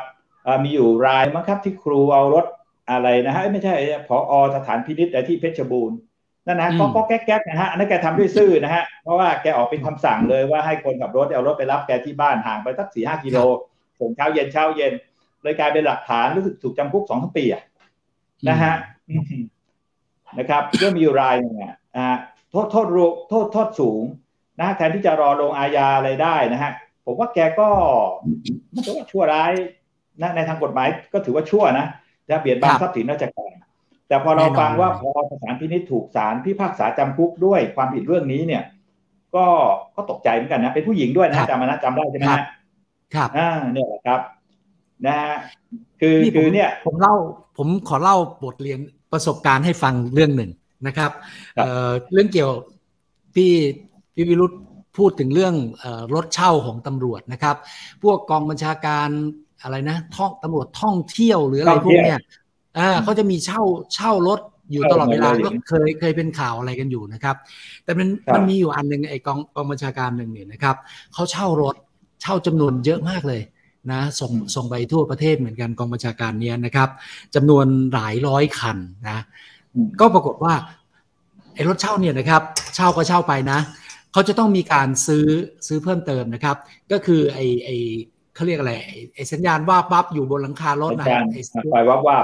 มีอยู่รายมั้งครับที่ครูเอารถอะไรนะฮะไม่ใช่พออสถานพินิษที่เพชรบูรณ์นั่นนะก็ก็แก๊กๆนะฮะอันนั้นแกทำด้วยซื่อนะฮะเพราะว่าแกออกเป็นคำสั่งเลยว่าให้คนขับรถเอารถไปรับแกที่บ้านห่างไปสักสี่ห้ากิโลส่งเช้าเย็นเช้าเย็น เลยกลายเป็นหลักฐานรู้สึกถูกจำคุกสองทั้งปีนะฮะนะครับเรื่องมีอยู่รายเนี่ยโทษโทษโทษโทษสูงนะแทนที่จะรอลงอาญาอะไรได้นะฮะผมว่าแกก็มันก็ชั่วร้ายนะในทางกฎหมายก็ถือว่าชั่วนะจะเบียดบังทรัพย์สินราชการแต่พอเราฟังว่าพอสารพินิจถูกสารพิพากษาจำคุกด้วยความผิดเรื่องนี้เนี่ย ก็ก็ตกใจเหมือนกันนะเป็นผู้หญิงด้วยนะจำมานะจำได้ใช่ไหมครับอ่าเนี่ยแหละครับ นะฮะคือคือเนี่ยผมเล่าผมขอเล่าบทเรียนประสบการณ์ให้ฟังเรื่องหนึ่งนะครับเเรื่องเกี่ยวที่พี่วิรุธพูดถึงเรื่องรถเช่าของตำรวจนะครับ พวกกองบัญชาการอะไรนะท่องตำรวจท่องเที่ยวหรืออะไรพวกเนี้ยเขาจะมีเช่าเช่ารถอยู่ตลอดเวลาก็เคยเคยเป็นข่าวอะไรกันอยู่นะครับ แต่มันมันมีอยู่อันหนึ่งไอ้กองกองบัญชาการหนึ่งเนี่ยนะครับเขาเช่ารถเช่าจำนวนเยอะมากเลย นะส่งส่งไปทั่วประเทศเหมือนกันกองบัญชาการเนี้ยนะครับจำนวนหลายร้อยคันนะก็ปรากฏว่าไอ้รถเช่าเนี่ยนะครับเช่าก็เช่าไปนะเขาจะต้องมีการซื้อซื้อเพิ่มเติมนะครับ ก็คือไอ้ไอ้เขาเรียกอะไรไอ้สัญญาณว่าปั๊บอยู่บนหลังคารถนะไฟว่าว่า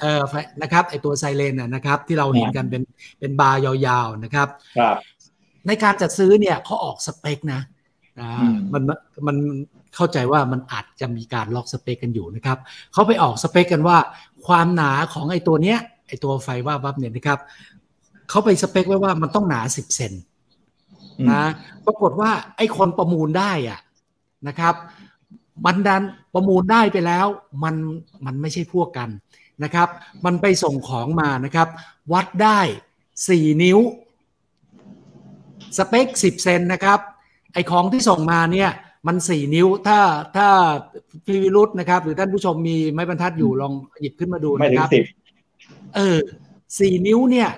เออนะครับไอ้ตัวไซเรนนะครับ ที่เราเห็นกันเป็นเป็นบาร์ยาวๆนะครับครับ ในการจัดซื้อเนี่ยเขาออกสเปคนะมันมัน เข้าใจว่ามันอาจจะมีการล็อกสเปคกันอยู่นะครับเขาไปออกสเปคกันว่า ความหนาของไอ้ตัวเนี้ยไอ้ตัวไฟว่าบับเนี่ยนะครับเขาไปสเปคไว้ว่ามันต้องหนาสิบเซนนะปรากฏว่าไอ้คนประมูลได้อะนะครับบันดันประมูลได้ไปแล้วมันมันไม่ใช่พวกกันนะครับ มันไปส่งของมานะครับ วัดได้สี่นิ้วสเปคสิบเซนนะครับไอของที่ส่งมาเนี่ย มันสี่นิ้วถ้าถ้าพี่วิรุธนะครับ หรือท่านผู้ชมมีไม้บรรทัดอยู่ลองหยิบขึ้นมาดูนะครับเออสี่นิ้วเนี่ย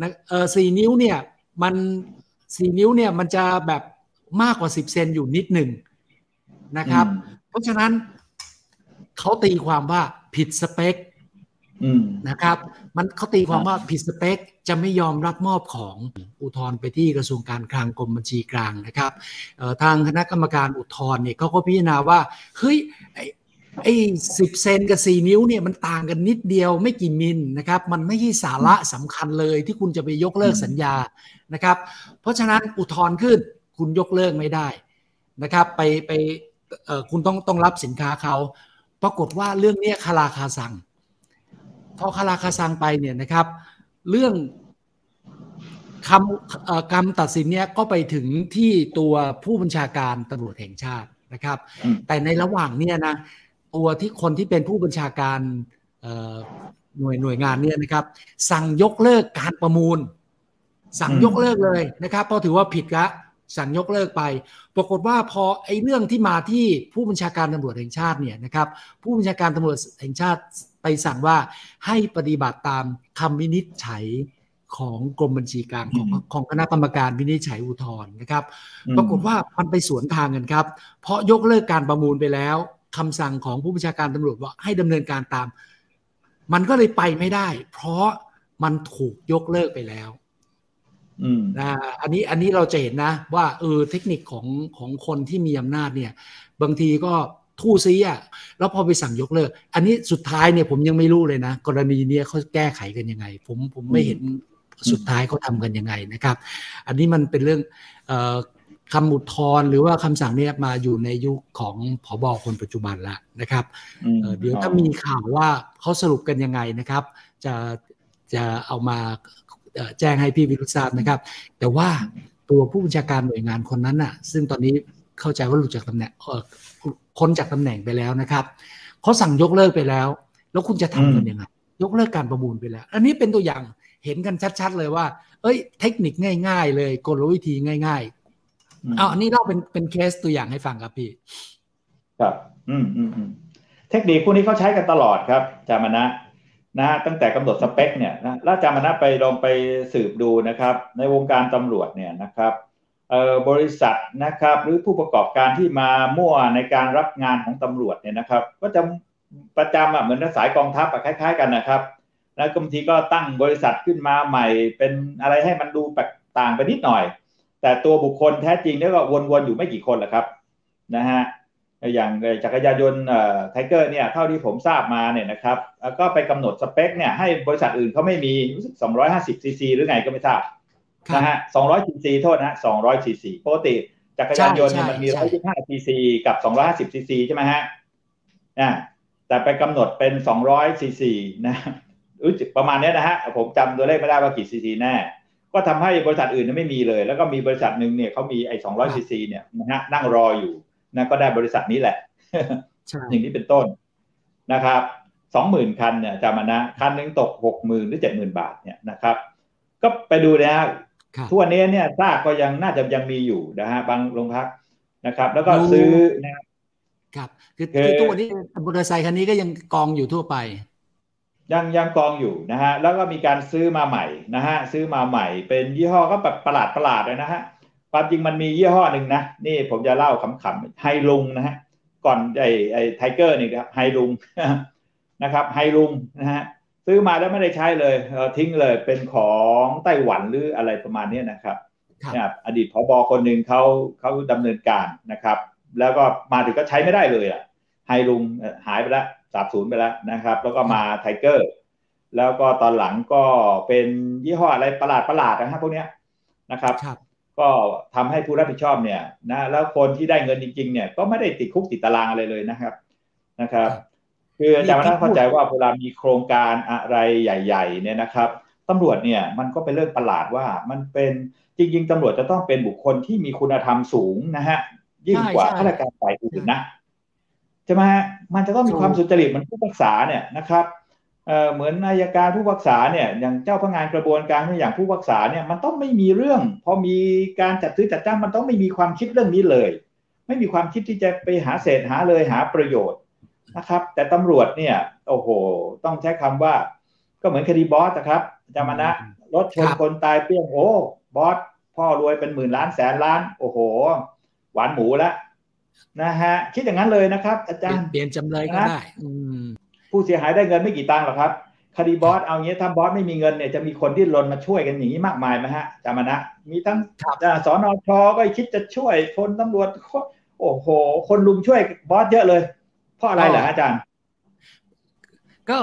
นะเออสี่นิ้วเนี่ยมันสี่นิ้วเนี่ยมันจะแบบมากกว่าสิบเซนอยู่นิดหนึ่งนะครับ เพราะฉะนั้นเขาตีความว่าผิดสเปค นะครับ มันเขาตีความว่าผิดสเปคจะไม่ยอมรับมอบของอุทธรณ์ไปที่กระทรวงการคลังกรมบัญชีกลางนะครับทางคณะกรรมการอุทธรณ์เนี่ยเขาก็พิจารณาว่าเฮ้ยไอ้สิบเซนกับสี่นิ้วเนี่ยมันต่างกันนิดเดียวไม่กี่มิลนะครับ มันไม่ใช่สาระสำคัญเลยที่คุณจะไปยกเลิกสัญญานะครับ เพราะฉะนั้นอุทธรณ์ขึ้นคุณยกเลิกไม่ได้นะครับ ไปไปคุณต้องต้องรับสินค้าเขา ปรากฏว่าเรื่องนี้คาราคาซัง พอคาราคาซังไปเนี่ยนะครับ เรื่องคำคำตัดสินเนี่ยก็ไปถึงที่ตัวผู้บัญชาการตำรวจแห่งชาตินะครับ แต่ในระหว่างเนี่ยนะตัวที่คนที่เป็นผู้บัญชาการหน่วยหน่วยงานเนี่ยนะครับ สั่งยกเลิกการประมูล สั่งยกเลิกเลยนะครับเพราะถือว่าผิดละสั่งยกเลิกไป ปรากฏว่าพอไอ้เรื่องที่มาที่ผู้บัญชาการตำรวจแห่งชาติเนี่ยนะครับ ผู้บัญชาการตำรวจแห่งชาติ ไปสั่งว่าให้ปฏิบัติตามคำวินิจฉัยของกรมบัญชีกลางของของคณะกรรมการวินิจฉัยอุทธรณ์นะครับ ปรากฏว่ามันไปสวนทางกันครับ เพราะยกเลิกการประมูลไปแล้วคำสั่งของผู้บัญชาการตำรวจว่าให้ดำเนินการตาม มันก็เลยไปไม่ได้ เพราะมันถูกยกเลิกไปแล้วนะอันนี้อันนี้เราจะเห็นนะ ว่าเออเทคนิคของของคนที่มีอำนาจเนี่ย บางทีก็ ทู่ซีอะแล้วพอไปสั่งยกเลิก อันนี้สุดท้ายเนี่ยผมยังไม่รู้เลยนะ กรณีเนี้ยเขาแก้ไขกันยังไง ผมผมไม่เห็นสุดท้ายเขาทากันยังไงนะครับ อันนี้มันเป็นเรื่องคำอุทธรณ์หรือว่าคำสั่งเนี่ยมาอยู่ในยุคของผอบอคนปัจจุบันละนะครับเดี๋ยวถ้ามีข่าวว่าเขาสรุปกันยังไงนะครับ จะจะเอามาแจ้งให้พี่วิรุธทราบนะครับ แต่ว่าตัวผู้บัญชาการหน่วยงานคนนั้นน่ะ ซึ่งตอนนี้เข้าใจว่าหลุดจากตำแหน่ง พ้นจากตำแหน่งไปแล้วนะครับเขาสั่งยกเลิกไปแล้ว แล้วคุณจะทำกันยังไงยกเลิกการประมูลไปแล้ว อันนี้เป็นตัวอย่างเห็นกันชัด ๆ เลยว่า เอ้ย เทคนิคง่าย ๆ เลยกลวิธีง่ายๆเอาอันนี้เราเป็นเป็นเคสตัวอย่างให้ฟังครับพี่ครับ อืมอืมอืมเทคนิคพวกนี้เขาใช้กันตลอดครับจามานะนะตั้งแต่กำหนดสเปคเนี่ยนะแล้วจามานะไปลองไปสืบดูนะครับ ในวงการตำรวจเนี่ยนะครับ บริษัทนะครับ หรือผู้ประกอบการที่มามั่วในการรับงานของตำรวจเนี่ยนะครับ ก็จะประจำอะเหมือนสายกองทัพอะคล้าย ๆ กันนะครับแล้วบางทีก็ตั้งบริษัทขึ้นมาใหม่ เป็นอะไรให้มันดูแตกต่างไปนิดหน่อย แต่ตัวบุคคลแท้จริงเนี่ยก็วนๆอยู่ไม่กี่คนแหละครับนะฮะอย่างจักรยานยนต์ไทเกอร์เนี่ยเท่าที่ผมทราบมาเนี่ยนะครับก็ไปกำหนดสเปคเนี่ยให้บริษัทอื่นเขาไม่มีรู้สึก250ซีซีหรือไงก็ไม่ทราบ นะฮะ200ซีซีโทษนะ200ซีซีปกติจักรยานยนต์เนี่ยมันมี125ซีซีกับ250ซีซีใช่ไหมฮะอ่าแต่ไปกำหนดเป็น200ซีซีนะประมาณนี้นะฮะผมจำตัวเลขไม่ได้ว่ากี่ซีซีแน่ก็ทำให้บริษัทอื่นไม่มีเลย แล้วก็มีบริษัทหนึ่งเนี่ยเขามีไอ้200ซีซีเนี่ยนะฮะนั่งรออยู่นะก็ได้บริษัทนี้แหละอย่างนี้เป็นต้นนะครับสองหมื่นคันเนี่ยจามานะคันหนึ่งตกหกหมื่นหรือเจ็ดหมื่นบาทเนี่ยนะครับ ก็ไปดูนะฮะ ทุกวันนี้เนี่ยซากก็ยังน่าจะยังมีอยู่นะฮะบางโรงพักนะครับ แล้วก็ซื้อนะครับคือคือตัวนี้มอเตอร์ไซค์คันนี้ก็ยังกองอยู่ทั่วไป ยังยังกองอยู่นะฮะแล้วก็มีการซื้อมาใหม่นะฮะซื้อมาใหม่ เป็นยี่ห้อก็แบบประหลาดประหลาดเลยนะฮะความจริงมันมียี่ห้อหนึ่งนะนี่ผมจะเล่าขำๆไฮลุงนะฮะก่อนไอ้ไอ้ไทเกอร์นี่ครับไฮลุงนะครับไฮลุงนะฮะ ซื้อมาแล้วไม่ได้ใช้เลยทิ้งเลยเป็นของไต้หวันหรืออะไรประมาณนี้นะครับเนี่ยอดีตผบคนหนึ่งเขาเขาดำเนินการนะครับ แล้วก็มาถึงก็ใช้ไม่ได้เลยอะไฮลุงหายไปแล้วสาบสูญไปแล้วนะครับ แล้วก็มาไทเกอร์แล้วก็ตอนหลังก็เป็นยี่ห้ออะไรประหลาดประหลาดนะฮะพวกนี้นะครับก็ทำให้ผู้รับผิดชอบเนี่ยนะแล้วคนที่ได้เงินจริงๆเนี่ยก็ไม่ได้ติดคุกติดตารางอะไรเลยนะครับนะครับ คืออาจารย์ต้องเข้าใจว่าเวลามีโครงการอะไรใหญ่ ๆ เนี่ยนะครับตำรวจเนี่ยมันก็เป็นเรื่องประหลาดว่ามันเป็นจริง ๆตำรวจจะต้องเป็นบุคคลที่มีคุณธรรมสูงนะฮะยิ่งกว่าข้าราชการฝ่ายอื่นนะใช่ไหมฮะมันจะต้องมีความสุจริตมันผู้รักษาเนี่ยนะครับเหมือนนายการผู้พักษาเนี่ยอย่างเจ้าพนักงานกระบวนการอย่างผู้พักษาเนี่ยมันต้องไม่มีเรื่อง พอมีการจัดซื้อจัดจ้างมันต้องไม่มีความคิดเรื่องนี้เลย ไม่มีความคิดที่จะไปหาเศษหาเลยหาประโยชน์ นะครับ แต่ตำรวจเนี่ย โอ้โห ต้องใช้คำว่า ก็เหมือนคดีบอสนะครับจามานะรถชนคนตายเปี้ยงโอ้บอสพ่อรวยเป็นหมื่นล้านแสนล้าน โอ้โห หวานหมูแล้วนะฮะคิดอย่างนั้นเลยนะครับ อาจารย์เปลี่ยนจำเลยก็ได้ผู้เสียหายได้เงินไม่กี่ตังค์หรอกครับคดีบอสเอางี้ถ้าบอสไม่มีเงินเนี่ยจะมีคนที่รนมาช่วยกันอย่างนี้มากมายไหมฮะจามานะ มีทั้งสอนอชก็คิดจะช่วยคนตำรวจโอ้โห คนลุมช่วยบอสเยอะเลย เพราะอะไรเหรออาจารย์ ก็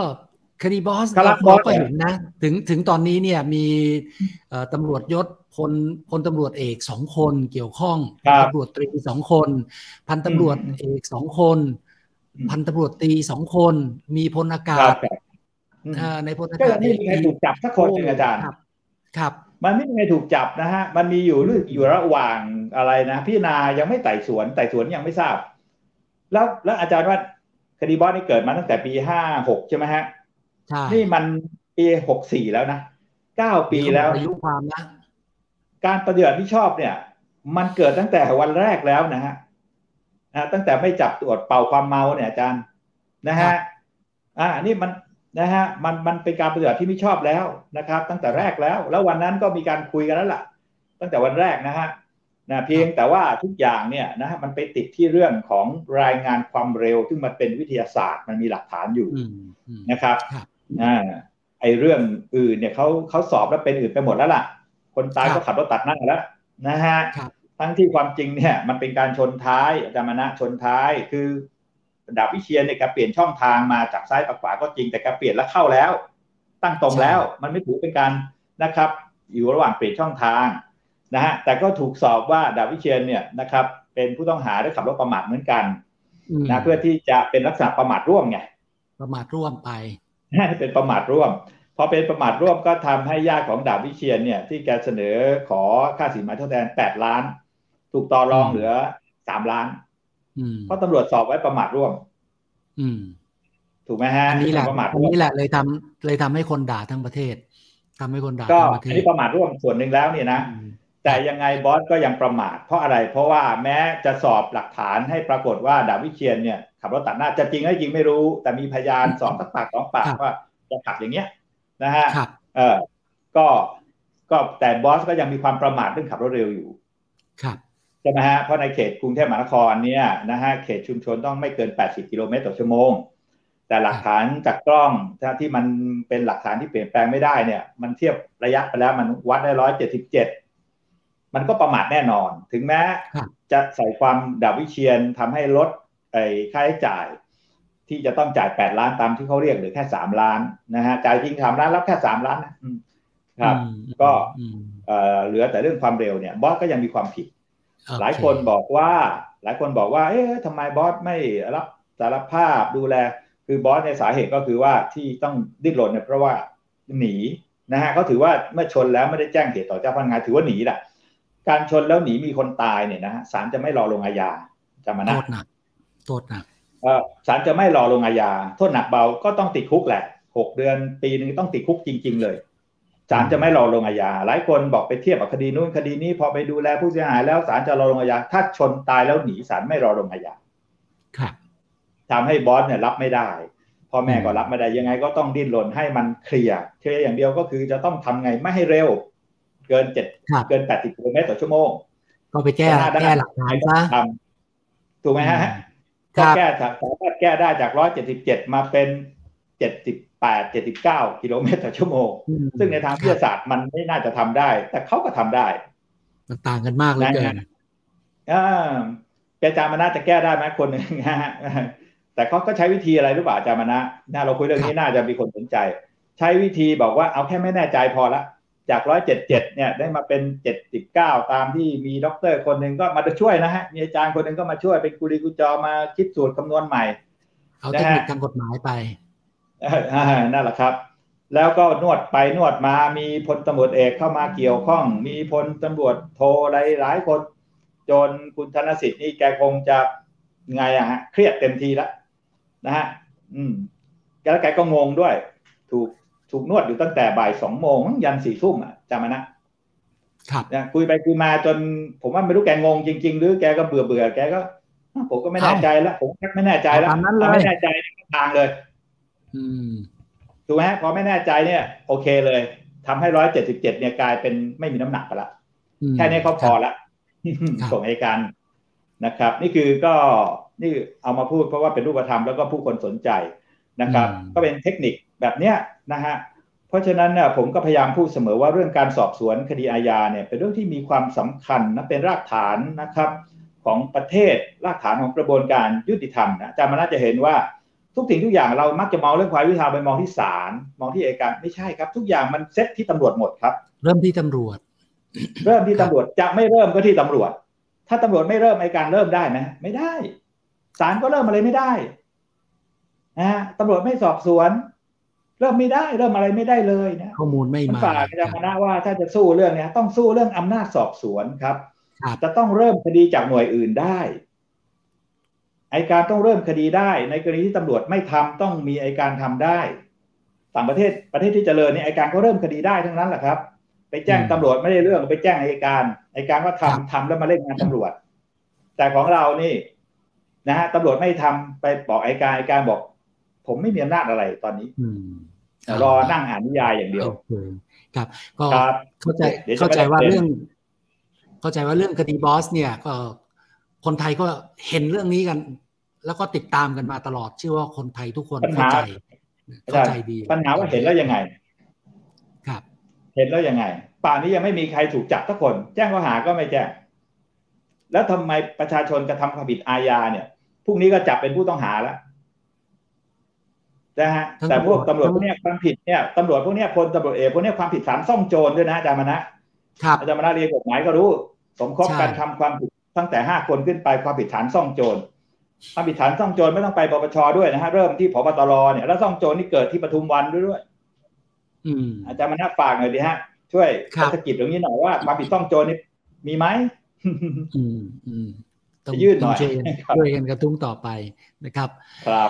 คดีบอสเราก็เห็นนะ ถึงถึงตอนนี้เนี่ยมีตำรวจยศพลพลตำรวจเอกสองคนเกี่ยวข้องตำรวจตรีสองคน พันตำรวจเอกสองคน พันตำรวจตีสองคน มีพลอากาศในพลอากาศไม่มีใครถูกจับสักคนหนึ่งอาจารย์ครับ มันไม่มีใครถูกจับนะฮะ มันมีอยู่อยู่ระหว่างอะไรนะพี่นายังไม่ไต่สวนไต่สวนยังไม่ทราบ แล้วแล้วอาจารย์ว่าคดีบอสนี่เกิดมาตั้งแต่ปีห้าหกใช่ไหมฮะใช่นี่มันปีหกสี่แล้วนะเก้าปีแล้วอายุความนะการปฏิบัติที่ชอบเนี่ย มันเกิดตั้งแต่วันแรกแล้วนะฮะนะตั้งแต่ไม่จับตรวจเป่าความเมาเนี่ยอาจารย์นะฮะอ่านี่มันนะฮะมันมันเป็นการปฏิบัติที่ไม่ชอบแล้วนะครับ ตั้งแต่แรกแล้ว แล้ววันนั้นก็มีการคุยกันแล้วล่ะ ตั้งแต่วันแรกนะฮะ นะเพียงแต่ว่าทุกอย่างเนี่ยนะฮะมันไปติดที่เรื่องของรายงานความเร็ว ซึ่งมันเป็นวิทยาศาสตร์มันมีหลักฐานอยู่นะครับอ่าไอเรื่องอื่นเนี่ยเขาเขาสอบแล้วเป็นอื่นไปหมดแล้วล่ะ คนตายก็ขับรถตัดหน้าแล้วนะฮะทั้งที่ความจริงเนี่ย มันเป็นการชนท้ายอาจารย์มณะชนท้ายคือดาบวิเชียนเนี่ยแกเปลี่ยนช่องทางมาจากซ้ายไปขวาก็จริงแต่แกเปลี่ยนแล้วเข้าแล้ว ตั้งตรงแล้ว มันไม่ถือเป็นการนะครับ อยู่ระหว่างเปลี่ยนช่องทาง นะฮะแต่ก็ถูกสอบว่าดาบวิเชียนเนี่ยนะครับ เป็นผู้ต้องหาได้ขับรถประมาทเหมือนกันนะเพื่อที่จะเป็นลักษณะประมาทร่วมไงประมาทร่วมไปเป็นประมาทร่วมพอเป็นประมาทร่วมก็ทำให้ญาติของดาบวิเชียนเนี่ย ที่แกเสนอขอค่าสินไหมทดแทนแปดล้าน ถูกต่อรองเหลือสามล้านเพราะตำรวจสอบไว้ประมาทร่วม อืม ถูกไหมฮะอันนี้แหละประมาทอันนี้แหละเลยทำเลยทำให้คนด่าทั้งประเทศทำให้คนด่าทั้งประเทศก็อันนี้ประมาทร่วมส่วนหนึ่งแล้วเนี่ยนะ แต่ยังไงบอสก็ยังประมาทเพราะอะไร เพราะว่าแม้จะสอบหลักฐานให้ปรากฏว่าดาวิเชียนเนี่ยขับรถตัดหน้าจะจริงหรือจริงไม่รู้ แต่มีพยานสองปากสองปากว่าจะขับอย่างเงี้ยนะฮะเออก็ก็แต่บอสก็ยังมีความประมาทเรื่องขับรถเร็วอยู่ครับใช่ไหมฮะเพราะในเขตกรุงเทพมหานครเนี่ยนะฮะเขตชุมชนต้องไม่เกิน 80 กิโลเมตรต่อชั่วโมง แต่หลักฐานจากกล้องที่มันเป็นหลักฐานที่เปลี่ยนแปลงไม่ได้เนี่ย มันเทียบระยะไปแล้วมันวัดได้ร้อยเจ็ดสิบเจ็ด มันก็ประมาทแน่นอน ถึงแม้จะใส่ความดาวิเชียนทำให้ลดไอ้ค่าใช้จ่าย ที่จะต้องจ่ายแปดล้านตามที่เขาเรียกหรือแค่สามล้านนะฮะจ่ายจริงสามล้านรับแค่สามล้านนะครับ ก็เหลือแต่เรื่องความเร็วเนี่ยบอสก็ยังมีความผิด หลายคนบอกว่าหลายคนบอกว่าเอ๊ะทำไมบอสไม่รับสารภาพดูแล คือบอสในสาเหตุก็คือว่าที่ต้องดิ้นรนเนี่ยเพราะว่าหนีนะฮะเขาถือว่าเมื่อชนแล้วไม่ได้แจ้งเหตุต่อเจ้าพนักงานถือว่าหนีแหละ การชนแล้วหนีมีคนตายเนี่ยนะฮะศาลจะไม่รอลงอาญาจะมานะโทษหนักโทษหนักศาลจะไม่รอลงอาญาโทษหนักเบาก็ต้องติดคุกแหละหกเดือนปีหนึ่งต้องติดคุกจริง ๆ เลยศาลจะไม่รอลงอาญาหลายคนบอกไปเทียบกับคดีนู้นคดีนี้พอไปดูแลผู้เสียหายแล้วศาลจะรอลงอาญาถ้าชนตายแล้วหนีศาลไม่รอลงอาญาครับทำให้บอสเนี่ยรับไม่ได้พ่อแม่ก็รับไม่ได้ยังไงก็ต้องดิ้นรนให้มันเคลียร์เคลียร์อย่างเดียวก็คือจะต้องทำไงไม่ให้เร็ว เกินเจ็ดครับเกินแปดสิบกิโลเมตรต่อชั่วโมง ก็ไปแก้หน้าด้านแก้หลักฐานซะทำถูกไหมฮะคก็รับแก้จากสามารถแก้ได้จากร้อยเจ็ดสิบเจ็ดมาเป็นเจ็ดสิบแปดเจ็ดสิบเก้ากิโลเมตรต่อชั่วโมงอืมซึ่งในทางวิทยาศาสตร์มันไม่น่าจะทำได้ แต่เขาก็ทำได้ มันต่างกันมากเหลยเกินอ่าอาจารย์มานะจะแก้ได้ไหมคนหนึ่งนะฮะแต่เขาก็ใช้วิธีอะไรหรือเปล่าอาจารย์มานะน่าเราคุยเรื่องนี้น่าจะมีคนสนใจ ใช้วิธีบอกว่าเอาแค่ไม่แน่ใจพอละ จากร้อยเจ็ดเจ็ดเนี่ยได้มาเป็นเจ็ดสิบเก้าตามที่มีด็อกเตอร์คนหนึ่งก็มาช่วยนะฮะ มีอาจารย์คนหนึ่งก็มาช่วยเป็นกุลีกุจอมาคิดสูตรคำนวณใหม่ เอาเทคนิคทางกฎหมายไปอ่านั่นแหละครับ แล้วก็นวดไปนวดมามีพลตำรวจเอกเข้ามาเกี่ยวข้อง มีพลตำรวจโทอะไรหลายคน จนคุณธนสิทธิ์นี่แกคงจะไงอะฮะ เครียดเต็มทีแล้วนะฮะ อืมแกแล้วแกก็งงด้วย ถูก ถูกนวดอยู่ตั้งแต่บ่ายสองโมงมั้งยันสี่ทุ่มอะจำมานะครับนะคุยไปคุยมาจน ผมว่าไม่รู้แกงงจริง ๆ หรือแกก็เบื่อเบื่อแกก็อ้าวผมก็ไม่แน่ใจแล้วผมชักไม่แน่ใจแล้วเอาตามนั้นเลยถ้าไม่แน่ใจทางเลย อืมถูกไหมฮะพอไม่แน่ใจเนี่ย โอเคเลยทำให้ร้อยเจ็ดสิบเจ็ดเนี่ยกลายเป็นไม่มีน้ำหนักไปละอืมแค่นี้เขาพอละครับส่งให้การนะครับ นี่คือก็นี่เอามาพูดเพราะว่าเป็นรูปธรรมแล้วก็ผู้คนสนใจนะครับ ก็เป็นเทคนิค แบบเนี้ยนะฮะเพราะฉะนั้นเนี่ยผมก็พยายามพูดเสมอว่าเรื่องการสอบสวนคดีอาญาเนี่ยเป็นเรื่องที่มีความสำคัญนะเป็นรากฐานนะครับของประเทศรากฐานของกระบวนการยุติธรรมนะอาจารย์มาน่าจะเห็นว่าทุกสิ่งทุกอย่างเรามักจะมองเรื่องความยุติธรรมไปมองที่ศาลมองที่อัยการไม่ใช่ครับ ทุกอย่างมันเซ็ตที่ตำรวจหมดครับ เริ่มที่ตำรวจ เริ่มที่ตำรวจจะไม่เริ่มก็ที่ตำรวจ ถ้าตำรวจไม่เริ่มอัยการเริ่มได้ไหมไม่ได้ศาลก็เริ่มอะไรไม่ได้นะฮะตำรวจไม่สอบสวน เริ่มไม่ได้เริ่มอะไรไม่ได้เลยนะข้อมูลไม่มันมาฝากอาจารย์มณะว่าถ้าจะสู้เรื่องเนี้ยต้องสู้เรื่องอำนาจสอบสวนครับครับ จะต้องเริ่มคดีจากหน่วยอื่นได้ไอการต้องเริ่มคดีได้ ในกรณีที่ตำรวจไม่ทำต้องมีไอการทำได้ต่างประเทศประเทศที่เจริญเนี่ยไอการก็เริ่มคดีได้ทั้งนั้นแหละครับ ไปแจ้งตำรวจไม่ได้เรื่องไปแจ้งไอการไอการว่าทำทำแล้วมาเล่นงานตำรวจ แต่ของเรานี่นะฮะตำรวจไม่ทำไปบอกไอการไอการบอก ผมไม่มีอำนาจอะไรตอนนี้อืมรอนั่งอ่านนิยายอย่างเดียวโอเคครับ ก็ครับเข้าใจเดี๋ยวจะเข้าใจว่าไม่ได้เรื่อง เข้าใจว่าเรื่องคดีบอส เนี่ย ก็คนไทยก็เห็นเรื่องนี้กัน แล้วก็ติดตามกันมาตลอดเชื่อว่าคนไทยทุกคนปัญหาเข้าใจเข้าใจดีปัญหาว่าเห็นแล้วยังไง ครับ เห็นแล้วยังไง ป่านนี้ยังไม่มีใครถูกจับสักคน แจ้งข้อหาก็ไม่แจ้งแล้วทำไมประชาชนกระทำความผิดอาญาเนี่ยพรุ่งนี้ก็จับเป็นผู้ต้องหาแล้ว นะฮะทั้งแต่พวกตำตำรรววจจพวกเนี้ยความผิดเนี่ยตำรวจพวกเนี้ยพลตำรวจเอกพวกเนี้ยความผิดฐานซ่องโจรด้วยนะอาจารย์มณะครับอาจารย์มณะเรียนกฎหมายก็รู้ สมคบใช่การทำความผิดตั้งแต่ห้าคนขึ้นไปความผิดฐานซ่องโจรความผิดฐานซ่องโจรไม่ต้องไปปปชด้วยนะฮะเริ่มที่พบตรเนี่ยแล้วซ่องโจรนี่เกิดที่ปทุมวันด้วยด้วยอืมอาจารย์มณะฝากหน่อยดิฮะ ช่วยครับสะกิดตรงนี้หน่อยว่าความผิดต้องโจรนี่มีไหมอืมอืมต้องยื่นหน่อยต้องช่วยกันครับช่วยกันกระตุ้งต่อไปนะครับ ครับ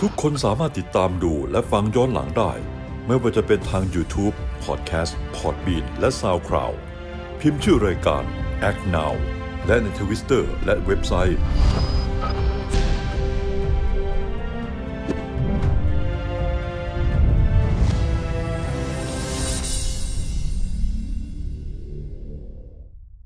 ทุกคนสามารถติดตามดูและฟังย้อนหลังได้ ไม่ว่าจะเป็นทาง YouTube, Podcast, Podbean และ SoundCloud พิมพ์ชื่อรายการ Act Now และในทวิสเตอร์และเว็บไซต์